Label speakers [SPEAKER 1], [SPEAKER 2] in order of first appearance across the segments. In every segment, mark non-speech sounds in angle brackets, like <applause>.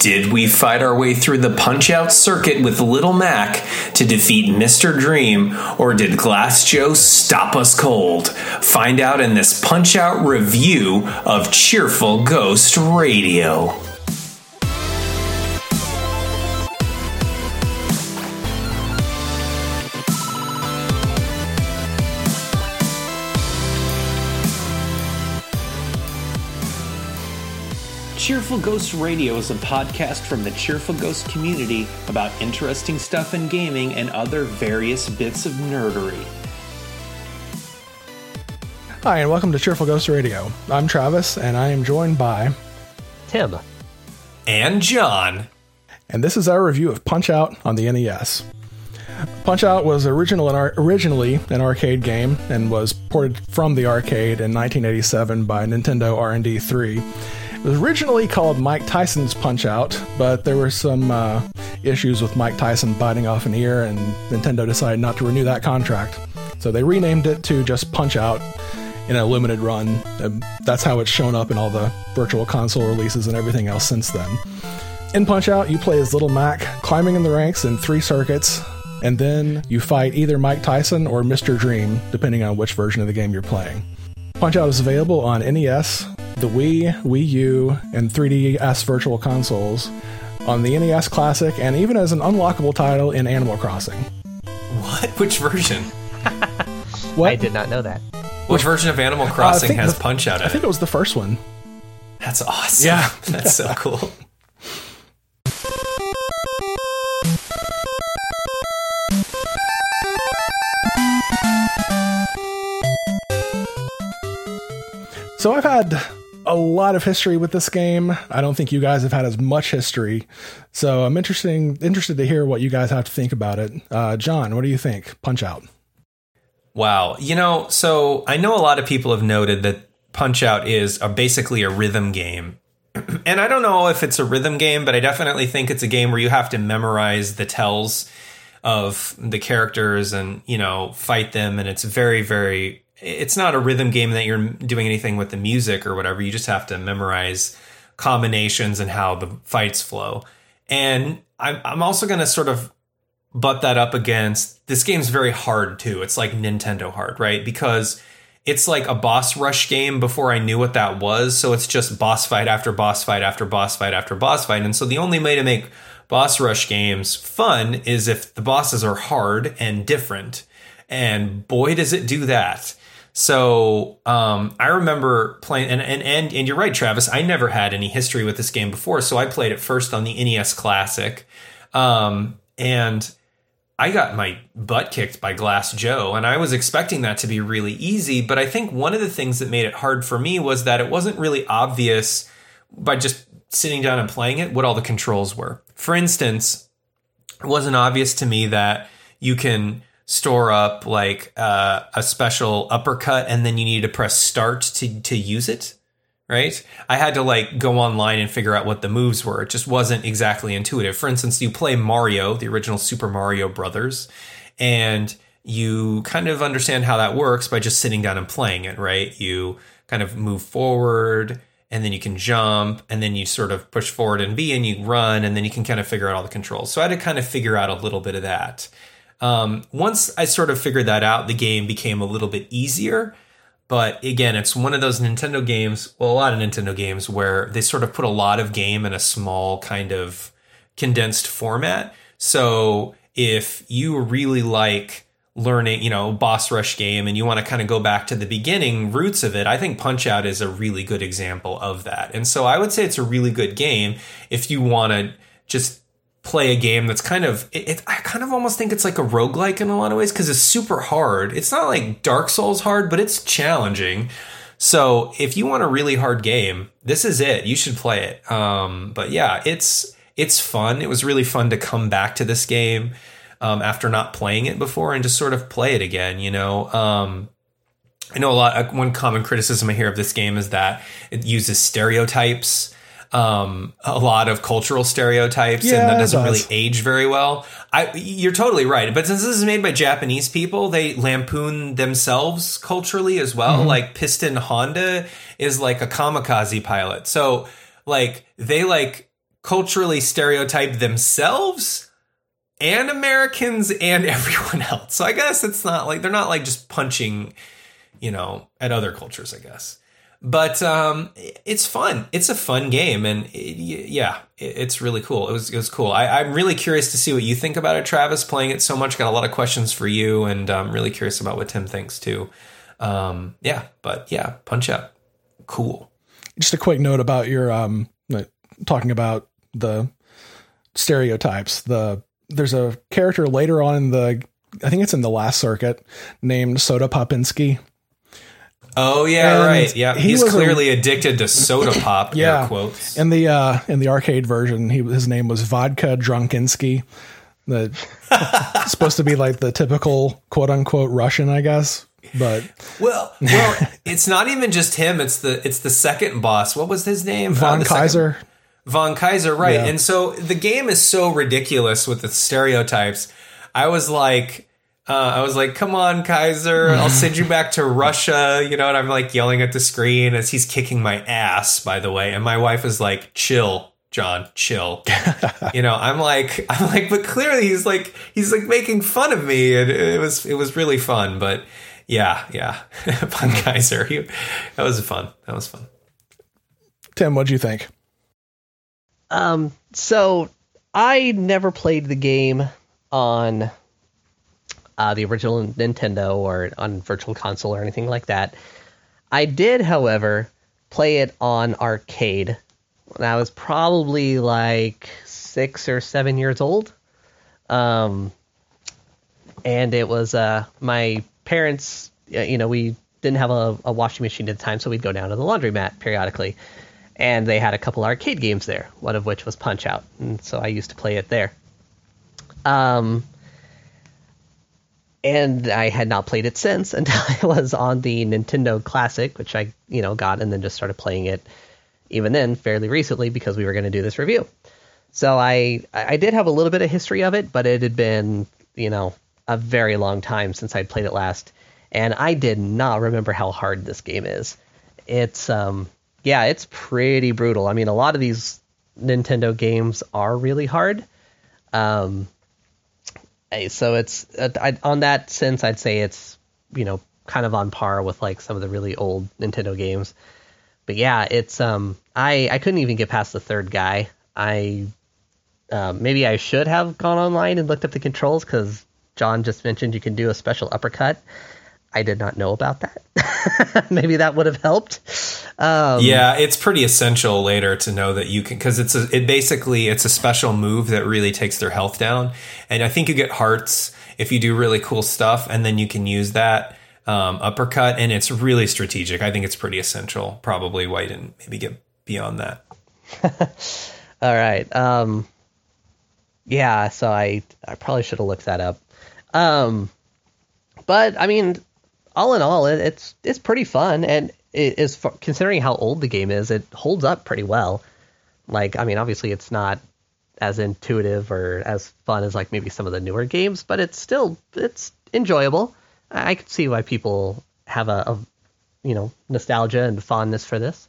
[SPEAKER 1] Did we fight our way through the punch out circuit with Little Mac to defeat Mr. Dream, or did Glass Joe stop us cold? Find out in this punch out review of Cheerful Ghost Radio. Cheerful Ghost Radio is a podcast from the Cheerful Ghost community about interesting stuff in gaming and other various bits of nerdery.
[SPEAKER 2] Hi, and welcome to Cheerful Ghost Radio. I'm Travis, and I am joined by
[SPEAKER 3] Tim
[SPEAKER 1] and John.
[SPEAKER 2] And this is our review of Punch Out on the NES. Punch Out was original in ar- originally an arcade game and was ported from the arcade in 1987 by Nintendo R&D 3 it was originally called Mike Tyson's Punch Out, but there were some uh, issues with Mike Tyson biting off an ear, and Nintendo decided not to renew that contract. So they renamed it to just Punch Out in a limited run. And that's how it's shown up in all the virtual console releases and everything else since then. In Punch Out, you play as Little Mac, climbing in the ranks in three circuits, and then you fight either Mike Tyson or Mr. Dream, depending on which version of the game you're playing. Punch Out is available on NES, the Wii, Wii U, and 3DS Virtual Consoles, on the NES Classic, and even as an unlockable title in Animal Crossing.
[SPEAKER 1] What? Which version? <laughs>
[SPEAKER 3] what? I did not know that.
[SPEAKER 1] Which version of Animal uh, Crossing uh, has the, Punch Out?
[SPEAKER 2] I think it was the first one.
[SPEAKER 1] That's awesome.
[SPEAKER 2] Yeah, <laughs>
[SPEAKER 1] that's so cool.
[SPEAKER 2] So I've had a lot of history with this game. I don't think you guys have had as much history. So I'm interesting interested to hear what you guys have to think about it. Uh, John, what do you think? Punch Out.
[SPEAKER 1] Wow. You know, so I know a lot of people have noted that Punch Out is a, basically a rhythm game. <clears throat> and I don't know if it's a rhythm game, but I definitely think it's a game where you have to memorize the tells of the characters and, you know, fight them. And it's very, very it's not a rhythm game that you're doing anything with the music or whatever. You just have to memorize combinations and how the fights flow. And I'm, I'm also going to sort of butt that up against this game's very hard too. It's like Nintendo hard, right? Because it's like a boss rush game before I knew what that was. So it's just boss fight after boss fight after boss fight after boss fight. And so the only way to make boss rush games fun is if the bosses are hard and different. And boy, does it do that. So um, I remember playing, and, and and and you're right, Travis. I never had any history with this game before, so I played it first on the NES Classic, um, and I got my butt kicked by Glass Joe, and I was expecting that to be really easy. But I think one of the things that made it hard for me was that it wasn't really obvious by just sitting down and playing it what all the controls were. For instance, it wasn't obvious to me that you can store up like uh, a special uppercut and then you need to press start to to use it right? I had to like go online and figure out what the moves were. It just wasn't exactly intuitive. For instance you play mario the original super mario brothers and you kind of understand how that works by just sitting down and playing it right? You kind of move forward and then you can jump and then you sort of push forward and b and you run and then you can kind of figure out all the controls. So i had to kind of figure out a little bit of that um, once I sort of figured that out, the game became a little bit easier. But again, it's one of those Nintendo games, well, a lot of Nintendo games where they sort of put a lot of game in a small kind of condensed format. So if you really like learning, you know, boss rush game and you want to kind of go back to the beginning roots of it, I think Punch Out is a really good example of that. And so I would say it's a really good game if you want to just play a game that's kind of it, it, I kind of almost think it's like a roguelike in a lot of ways because it's super hard. It's not like Dark Souls hard, but it's challenging. So if you want a really hard game, this is it. You should play it. Um, but yeah, it's it's fun. It was really fun to come back to this game um, after not playing it before and just sort of play it again. You know, um, I know a lot. One common criticism I hear of this game is that it uses stereotypes um, a lot of cultural stereotypes, yeah, and that doesn't really age very well. I, you're totally right. But since this is made by Japanese people, they lampoon themselves culturally as well. Mm-hmm. Like Piston Honda is like a kamikaze pilot, so like they like culturally stereotype themselves and Americans and <laughs> everyone else. So I guess it's not like they're not like just punching, you know, at other cultures, I guess. But um, it's fun. It's a fun game, and it, yeah, it, it's really cool. It was it was cool. I, am really curious to see what you think about it, Travis. Playing it so much, got a lot of questions for you, and I'm really curious about what Tim thinks too. Um, yeah, but yeah, Punch up, cool.
[SPEAKER 2] Just a quick note about your um, talking about the stereotypes. The there's a character later on in the I think it's in the last circuit named Soda Popinski
[SPEAKER 1] Oh yeah, and right. Yeah, he he's clearly a, addicted to soda pop. yeah, quotes.
[SPEAKER 2] In the uh, in the arcade version, he his name was Vodka Drunkenski. The <laughs> supposed to be like the typical quote unquote Russian, I guess. But
[SPEAKER 1] well, well, it's not even just him. It's the it's the second boss. What was his name?
[SPEAKER 2] Von uh, Kaiser. Second,
[SPEAKER 1] Von Kaiser, right? Yeah. And so the game is so ridiculous with the stereotypes. I was like uh, I was like, "Come on, Kaiser! I'll send you back to Russia." You know, and I'm like yelling at the screen as he's kicking my ass. By the way, and my wife is like, "Chill, John, chill." <laughs> you know, I'm like, <laughs> I'm like, but clearly he's like, he's like making fun of me, and it was, it was really fun. But yeah, yeah, <laughs> fun Kaiser. He, that was fun. That was fun.
[SPEAKER 2] Tim, what do you think?
[SPEAKER 3] Um, so I never played the game on uh, the original Nintendo or on Virtual Console or anything like that. I did, however, play it on arcade when I was probably like six or seven years old. Um, and it was uh, my parents, you know, we didn't have a, a, washing machine at the time, so we'd go down to the laundromat periodically. And they had a couple arcade games there, one of which was Punch Out. And so I used to play it there. Um, and I had not played it since <laughs> until I was on the Nintendo Classic, which I you know got and then just started playing it even then fairly recently because we were going to do this review. So I I did have a little bit of history of it, but it had been you know a very long time since I'd played it last, and I did not remember how hard this game is. It's um yeah, it's pretty brutal. I mean, a lot of these Nintendo games are really hard. Um, so it's uh, I, on that sense, I'd say it's you know kind of on par with like some of the really old Nintendo games. But yeah, it's um I I couldn't even get past the third guy. I um, maybe I should have gone online and looked up the controls because John just mentioned you can do a special uppercut. I did not know about that. <laughs> maybe that would have helped.
[SPEAKER 1] Um, yeah, it's pretty essential later to know that you can because it's a, it basically it's a special move that really takes their health down, and I think you get hearts if you do really cool stuff, and then you can use that um, uppercut, and it's really strategic. I think it's pretty essential. Probably why you didn't maybe get beyond that. <laughs>
[SPEAKER 3] All right. Um, yeah, so I I probably should have looked that up. Um, but I mean, all in all, it, it's it's pretty fun, and it is considering how old the game is, it holds up pretty well. Like, I mean, obviously it's not as intuitive or as fun as like maybe some of the newer games, but it's still it's enjoyable. I can see why people have a, a you know nostalgia and fondness for this.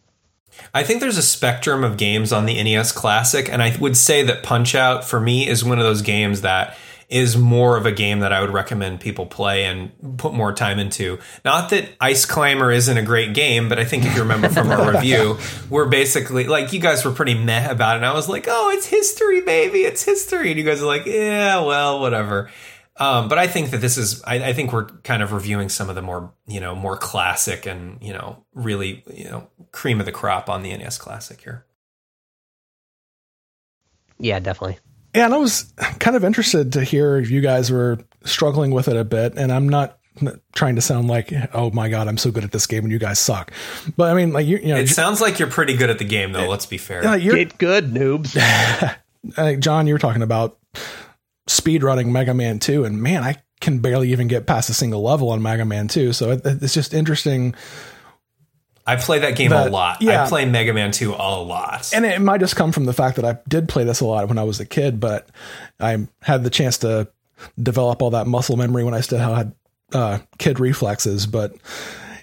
[SPEAKER 1] I think there's a spectrum of games on the NES Classic, and I would say that Punch Out for me is one of those games that is more of a game that I would recommend people play and put more time into. Not that Ice Climber isn't a great game, but I think if you remember from our <laughs> review, we're basically like you guys were pretty meh about it. And I was like, oh, it's history, baby, it's history. And you guys are like, yeah, well, whatever. Um, but I think that this is, I, I, think we're kind of reviewing some of the more, you know, more classic and, you know, really, you know, cream of the crop on the NES Classic here.
[SPEAKER 3] Yeah, definitely.
[SPEAKER 2] Yeah, and I was kind of interested to hear if you guys were struggling with it a bit. And I'm not trying to sound like, oh my god, I'm so good at this game, and you guys suck. But I mean, like you, you know,
[SPEAKER 1] it sounds like you're pretty good at the game, though. let's be fair.
[SPEAKER 3] Uh, Get good, noobs. <laughs>
[SPEAKER 2] uh, John, you were talking about speed running Mega Man 2, and man, I can barely even get past a single level on Mega Man 2. So it, it's just interesting
[SPEAKER 1] I play that game a lot. Yeah. I play Mega Man 2 a lot.
[SPEAKER 2] And it might just come from the fact that I did play this a lot when I was a kid, but I had the chance to develop all that muscle memory when I still had uh, kid reflexes. But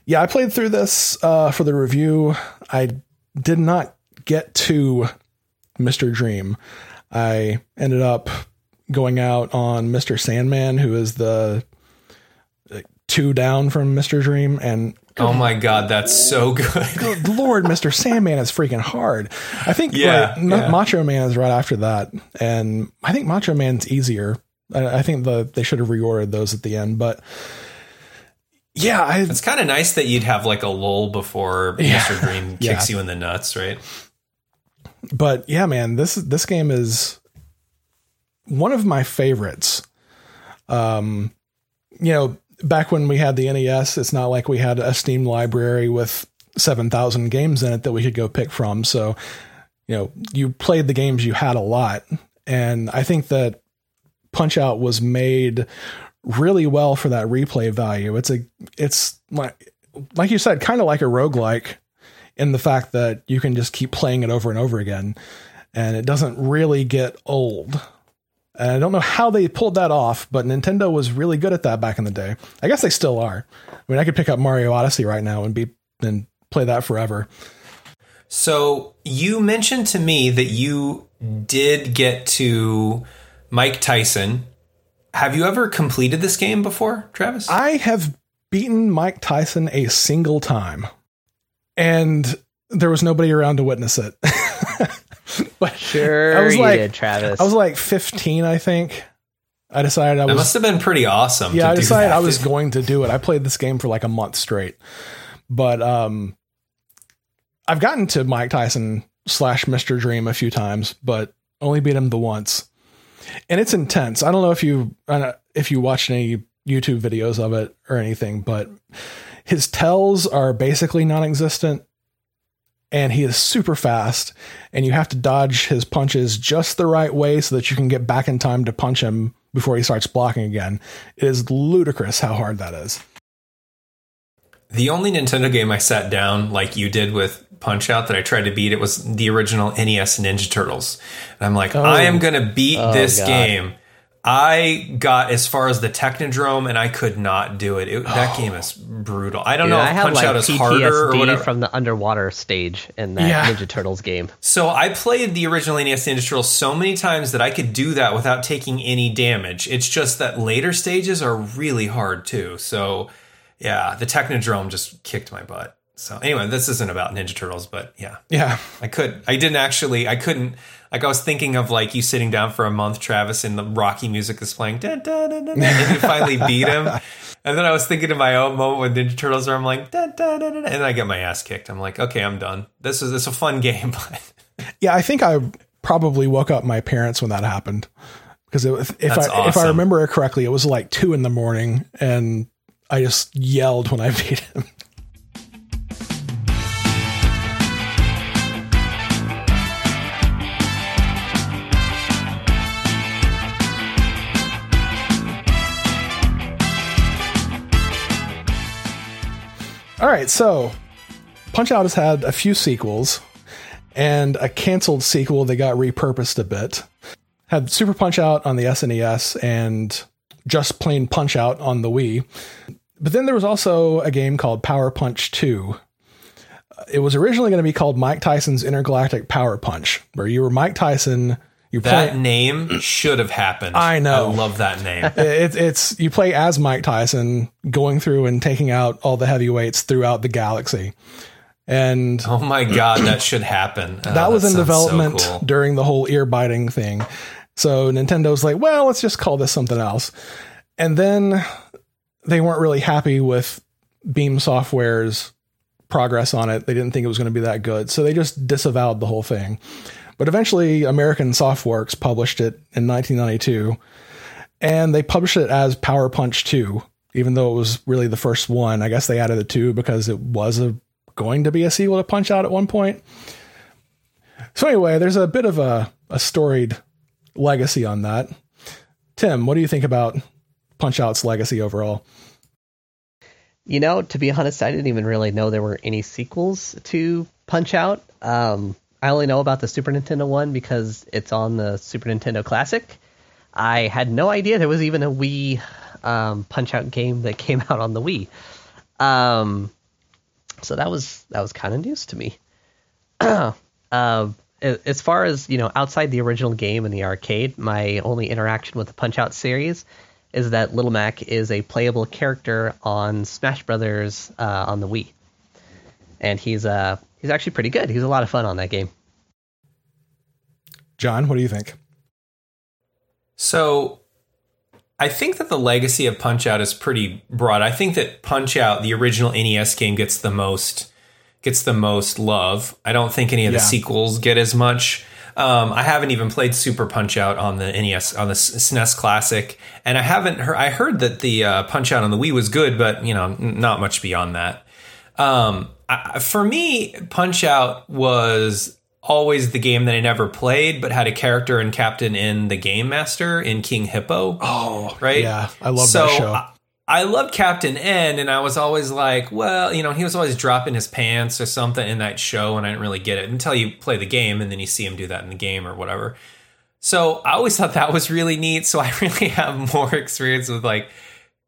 [SPEAKER 2] yeah, I played through this uh, for the review. I did not get to Mr. Dream. I ended up going out on Mr. Sandman, who is the uh, two down from Mr. Dream, and
[SPEAKER 1] Oh my god, that's so <laughs> good.
[SPEAKER 2] good lord, Mr. Sandman is freaking hard. I think
[SPEAKER 1] Yeah,
[SPEAKER 2] like,
[SPEAKER 1] yeah.
[SPEAKER 2] Macho Man is right after that, and I think Macho Man's easier. I, I think the they should have reordered those at the end, but yeah, I
[SPEAKER 1] It's kind of nice that you'd have like a lull before <laughs>
[SPEAKER 2] Yeah.
[SPEAKER 1] Mr. <laughs>
[SPEAKER 2] Yeah.
[SPEAKER 1] kicks you in the nuts, right?
[SPEAKER 2] but yeah, man, this this game is one of my favorites. Um, you know, back when we had the NES, it's not like we had a Steam library with seven thousand games in it that we could go pick from. So, you know, you played the games you had a lot, and I think that Punch Out was made really well for that replay value. It's a it's like like you said, kind of like a roguelike in the fact that you can just keep playing it over and over again and it doesn't really get old. And I don't know how they pulled that off, but Nintendo was really good at that back in the day. I guess they still are. I mean, I could pick up Mario Odyssey right now and be and play that forever.
[SPEAKER 1] So you mentioned to me that you did get to Mike Tyson. Have you ever completed this game before, Travis?
[SPEAKER 2] I have beaten Mike Tyson a single time, and there was nobody around to witness it. <laughs> <laughs> but
[SPEAKER 3] Sure,
[SPEAKER 2] I was
[SPEAKER 3] you
[SPEAKER 2] like-
[SPEAKER 3] did, Travis.
[SPEAKER 2] I was like 15, I think. I decided I
[SPEAKER 1] that
[SPEAKER 2] was
[SPEAKER 1] must have been pretty awesome.
[SPEAKER 2] yeah,
[SPEAKER 1] to
[SPEAKER 2] I
[SPEAKER 1] do
[SPEAKER 2] decided
[SPEAKER 1] that.
[SPEAKER 2] I was going to do it. I played this game for like a month straight, but um, I've gotten to Mike Tyson slash Mr. Dream a few times, but only beat him the once, and it's intense. I don't know if you if you watched any YouTube videos of it or anything, but his tells are basically non-existent. And he is super fast, and you have to dodge his punches just the right way so that you can get back in time to punch him before he starts blocking again. It is ludicrous how hard that is.
[SPEAKER 1] The only Nintendo game I sat down like you did with Punch Out that I tried to beat it was the original NES Ninja Turtles. And I'm like, oh, I am going to beat
[SPEAKER 3] Oh,
[SPEAKER 1] this
[SPEAKER 3] God.
[SPEAKER 1] game. I got as far as the Technodrome and I could not do it. it that game oh. is brutal. I don't
[SPEAKER 3] Dude,
[SPEAKER 1] know
[SPEAKER 3] I
[SPEAKER 1] if
[SPEAKER 3] have
[SPEAKER 1] Punch
[SPEAKER 3] like
[SPEAKER 1] Out is harder or whatever.
[SPEAKER 3] from the underwater stage in that
[SPEAKER 2] Yeah.
[SPEAKER 3] Ninja Turtles game.
[SPEAKER 1] So I played the original NES Ninja Turtles so many times that I could do that without taking any damage. It's just that later stages are really hard too. So yeah, the Technodrome just kicked my butt. So anyway, this isn't about Ninja Turtles, but yeah.
[SPEAKER 2] Yeah.
[SPEAKER 1] I could. I didn't actually. I couldn't. Like I was thinking of like you sitting down for a month, Travis, and the Rocky music is playing, da, da, da, da, da, and you finally beat him. <laughs> And then I was thinking of my own moment with Ninja Turtles, where I'm like, da, da, da, da, da, and then I get my ass kicked. I'm like, okay, I'm done. This is it's a fun <laughs> game, but <laughs>
[SPEAKER 2] Yeah, I think I probably woke up my parents when that happened. Because if I
[SPEAKER 1] That's
[SPEAKER 2] if I remember it correctly, it was like two in the morning, and I just yelled when I beat him. All right, so Punch Out has had a few sequels and a canceled sequel that got repurposed a bit. Had Super Punch Out on the SNES and just plain Punch Out on the Wii. But then there was also a game called Power Punch 2. It was originally going to be called Mike Tyson's Intergalactic Power Punch, where you were Mike Tyson. You
[SPEAKER 1] that
[SPEAKER 2] play,
[SPEAKER 1] name should have happened.
[SPEAKER 2] I know.
[SPEAKER 1] I love that name. <laughs>
[SPEAKER 2] it, it's you play as Mike Tyson, going through and taking out all the heavyweights throughout the galaxy. And
[SPEAKER 1] oh my god, that should happen. Oh,
[SPEAKER 2] that was in
[SPEAKER 1] sounds so
[SPEAKER 2] development
[SPEAKER 1] cool.
[SPEAKER 2] during the whole ear biting thing. So Nintendo's like, well, let's just call this something else. And then they weren't really happy with Beam Software's progress on it. They didn't think it was going to be that good. So they just disavowed the whole thing. But eventually, American Softworks published it in 1992. And they published it as Power Punch 2, even though it was really the first one. I guess they added the 2 because it was a, going to be a sequel to Punch Out at one point. So anyway, there's a bit of a, a storied legacy on that. Tim, what do you think about Punch Out's legacy overall?
[SPEAKER 3] You know, to be honest, I didn't even really know there were any sequels to Punch Out. Um, I only know about the Super Nintendo one because it's on the Super Nintendo Classic. I had no idea there was even a Wii um, Punch Out game that <laughs> came out on the Wii. Um, so that was that was kind of news to me. <clears throat> uh, as far as you know, outside the original game in the arcade, my only interaction with the Punch Out series is that Little Mac is a playable character on Smash Brothers uh, on the Wii, and he's uh he's actually pretty good. He's a lot of fun on that game.
[SPEAKER 2] John, what do you think?
[SPEAKER 1] So I think that the legacy of Punch Out is pretty broad. I think that Punch Out, the original NES game, gets the most gets the most love. I don't think any of the
[SPEAKER 2] Yeah.
[SPEAKER 1] sequels get as much. Um, I haven't even played Super Punch Out on the NES on the SNES Classic, and I haven't heard. I heard that the uh, Punch Out on the Wii was good, but you know, n- not much beyond that. Um, I, for me, Punch Out was always the game that I never played, but had a character in Captain N, the Game Master in King Hippo.
[SPEAKER 2] Oh,
[SPEAKER 1] right?
[SPEAKER 2] Yeah, I love
[SPEAKER 1] so
[SPEAKER 2] that show.
[SPEAKER 1] I, I loved Captain N, and I was always like, well, you know, he was always dropping his pants or something in that show, and I didn't really get it until you play the game, and then you see him do that in the game or whatever. So I always thought that was really neat. So I <laughs> really have more experience with like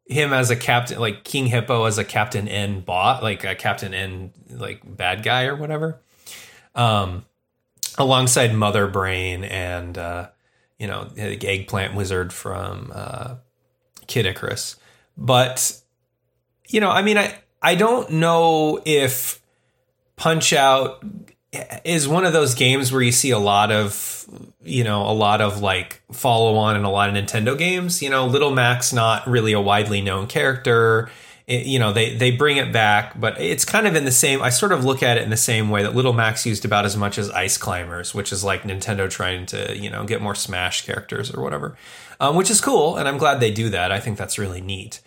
[SPEAKER 1] him as a captain, like King Hippo as a Captain N bot, like a Captain N like bad guy or whatever. Um, alongside Mother Brain and uh, you know the Eggplant Wizard from uh, Kid Icarus. But you know, I mean, I I don't know if Punch Out is one of those games where you see a lot of you know a lot of like follow on and a lot of Nintendo games. You know, Little Mac's not really a widely known character. It- you know, they they bring it back, but it's kind of in the same. I sort of look at it in the same way that Little Mac's used about as much as Ice Climbers, which is like Nintendo trying to you know get more Smash characters or whatever, um, which is cool, and I'm glad they do that. I think that's really neat.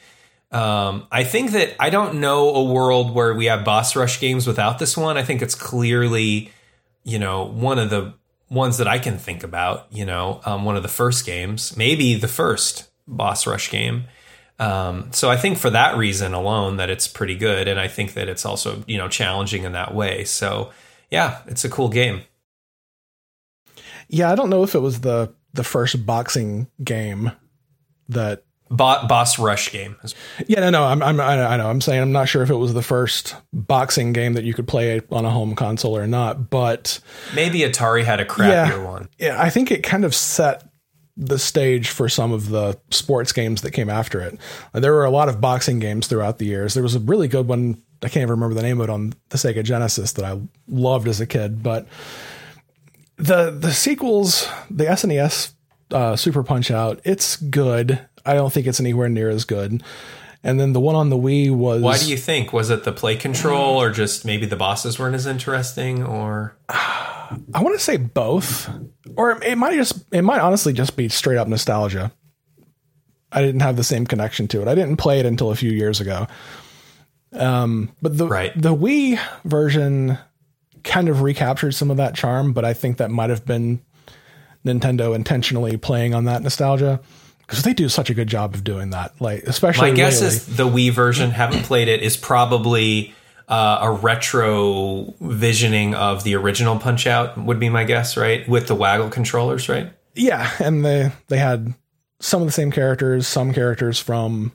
[SPEAKER 1] Um, I think that I don't know a world where we have boss rush games without this one. I think it's clearly, you know, one of the ones that I can think about. You know, um, one of the first games, maybe the first boss rush game. Um, so I think for that reason alone that it's pretty good, and I think that it's also you know challenging in that way. So yeah, it's a cool game.
[SPEAKER 2] yeah, I don't know if it was the the first boxing game that.
[SPEAKER 1] Bo- boss rush game.
[SPEAKER 2] Yeah, no, no, I'm, I'm, I know. I'm saying I'm not sure if it was the first boxing game that you could play on a home console or not, but
[SPEAKER 1] Maybe Atari had a crappier one.
[SPEAKER 2] yeah, I think it kind of set the stage for some of the sports games that came after it. There were a lot of boxing games throughout the years. There was a really good one. I can't even remember the name of it on the Sega Genesis that I loved as a kid, but the the sequels, the SNES uh, Super Punch Out, it's good. I don't think it's anywhere near as good. And then the one on the Wii was
[SPEAKER 1] Why do you think? Was it the play control, or just maybe the bosses weren't as interesting, or
[SPEAKER 2] I want to say both, or it might just it might honestly just be straight up nostalgia. I didn't have the same connection to it. I didn't play it until a few years ago. Um, but the
[SPEAKER 1] Right.
[SPEAKER 2] the Wii version kind of recaptured some of that charm, but I think that might have been Nintendo intentionally playing on that nostalgia because they do such a good job of doing that. Like especially
[SPEAKER 1] my guess
[SPEAKER 2] lately.
[SPEAKER 1] is the Wii version. Haven't played it. Is probably uh, a retro visioning of the original Punch Out. Would be my guess, right? With the waggle controllers, right?
[SPEAKER 2] Yeah, and they they had some of the same characters, some characters from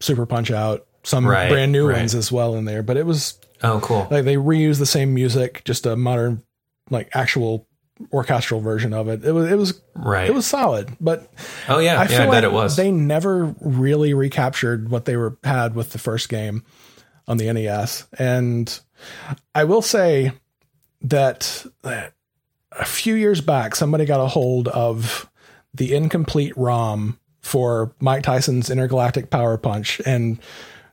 [SPEAKER 2] Super Punch Out, some
[SPEAKER 1] Right,
[SPEAKER 2] brand new
[SPEAKER 1] right.
[SPEAKER 2] ones as well in there. But it was
[SPEAKER 1] Oh, cool.
[SPEAKER 2] like they reused the same music, just a modern, like actual orchestral version of it. It was it was
[SPEAKER 1] Right.
[SPEAKER 2] it was solid, but
[SPEAKER 1] oh yeah,
[SPEAKER 2] I
[SPEAKER 1] yeah.
[SPEAKER 2] feel
[SPEAKER 1] I
[SPEAKER 2] like
[SPEAKER 1] it was.
[SPEAKER 2] they never really recaptured what they were had with the first game on the NES. And I will say that uh, a few years back, somebody got a hold of the incomplete ROM for Mike Tyson's Intergalactic Power Punch and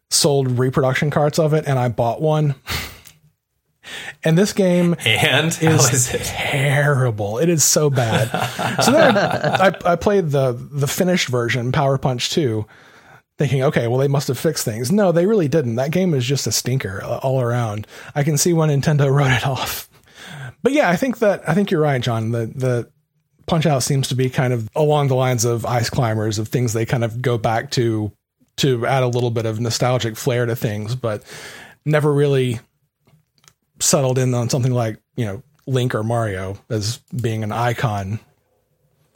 [SPEAKER 2] sold reproduction carts of it, and I bought one. <laughs> and this game <laughs>
[SPEAKER 1] and
[SPEAKER 2] is,
[SPEAKER 1] is it?
[SPEAKER 2] terrible. It is so bad. so then I, I played the the finished version, Power Punch Two, thinking, okay, well they must have fixed things. No, they really didn't. That game is just a stinker all around. I can see why Nintendo <laughs> wrote it off. But yeah, I think that I think you're right, John. The the Punch Out seems to be kind of along the lines of Ice Climbers of things they kind of go back to to add a little bit of nostalgic flair to things, but never really settled in on something like you know Link or Mario as being an icon.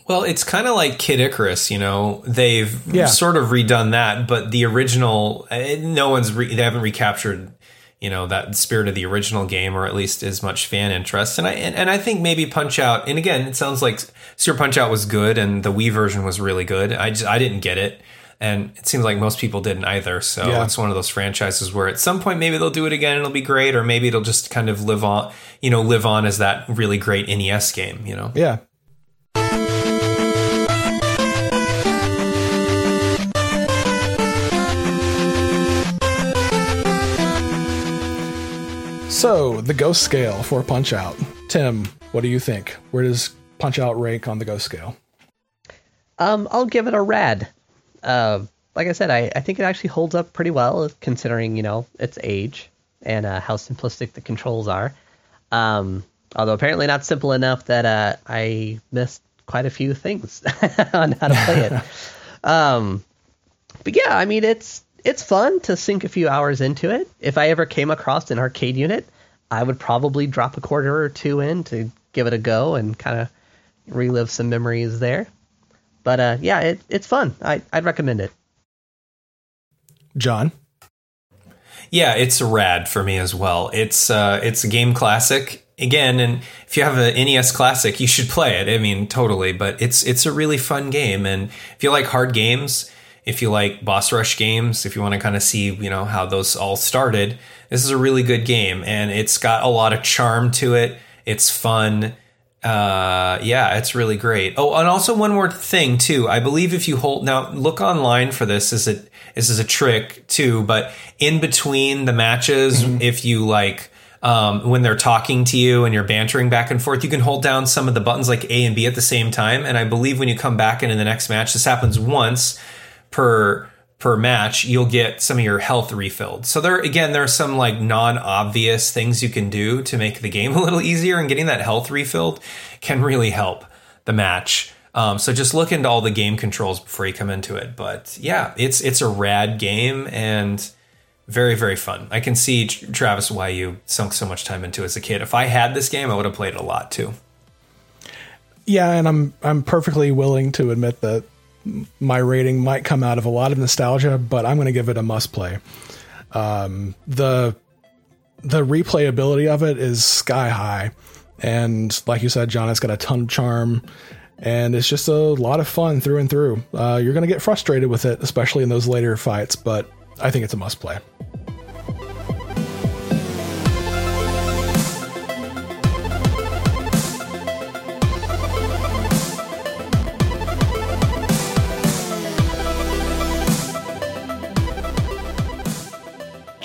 [SPEAKER 1] Well, it's kind of like Kid Icarus, you know. They've
[SPEAKER 2] Yeah.
[SPEAKER 1] sort of redone that, but the original, eh, no one's re- they haven't recaptured, you know that spirit of the original game or at least as much fan interest and i and, and i think maybe punch out and again it sounds like super punch out was good and the wii version was really good i just i didn't get it and it seems like most people didn't either so
[SPEAKER 2] Yeah.
[SPEAKER 1] it's one of those franchises where at some point maybe they'll do it again and it'll be great or maybe it'll just kind of live on you know live on as that really great nes game you know
[SPEAKER 2] Yeah. So, the ghost scale for Punch Out. Tim, what do you think? Where does Punch Out rank on the ghost scale?
[SPEAKER 3] Um, I'll give it a rad. Uh, like I said, I, I think it actually holds up pretty well considering you know its age and uh, how simplistic the controls are. Um, although apparently not simple enough that uh, I missed quite a few things <laughs> on how to play it. <laughs> um, but yeah, I mean it's it's fun to sink a few hours into it. If I ever came across an arcade unit, I would probably drop a quarter or two in to give it a go and kind of relive some memories there. But uh, yeah, it, it's fun. I, I'd recommend it.
[SPEAKER 2] John?
[SPEAKER 1] Yeah, it's rad for me as well. It's uh, it's a game classic again, and if you have an NES classic, you should play it. I mean, totally. But it's it's a really fun game, and if you like hard games, if you like boss rush games, if you want to kind of see you know how those all started, this is a really good game, and it's got a lot of charm to it. It's fun. Uh, yeah, it's really great. Oh, and also one more thing too. I believe if you hold now, look online for this. Is it this is a trick too? But in between the matches, if you like. Um, when they're talking to you and you're bantering back and forth, you can hold down some of the buttons like A and B at the same time. And I believe when you come back into the next match, this happens once per per match, you'll get some of your health refilled. So there again, there are some like non-obvious things you can do to make the game <laughs> a little easier and getting that health refilled can really help the match. Um, so just look into all the game controls before you come into it. But yeah, it's it's a rad game and very very fun. I can see Travis why you sunk so much time into as a kid. If I had this game, I would have played it a lot too.
[SPEAKER 2] Yeah, and I'm I'm perfectly willing to admit that my rating might come out of a lot of nostalgia, but I'm going to give it a must play. Um, the the replayability of it is sky high, and like you said, John, it's got a ton of charm, and it's just a lot of fun through and through. Uh, you're going to get frustrated with it, especially in those later fights, but I think it's a must play.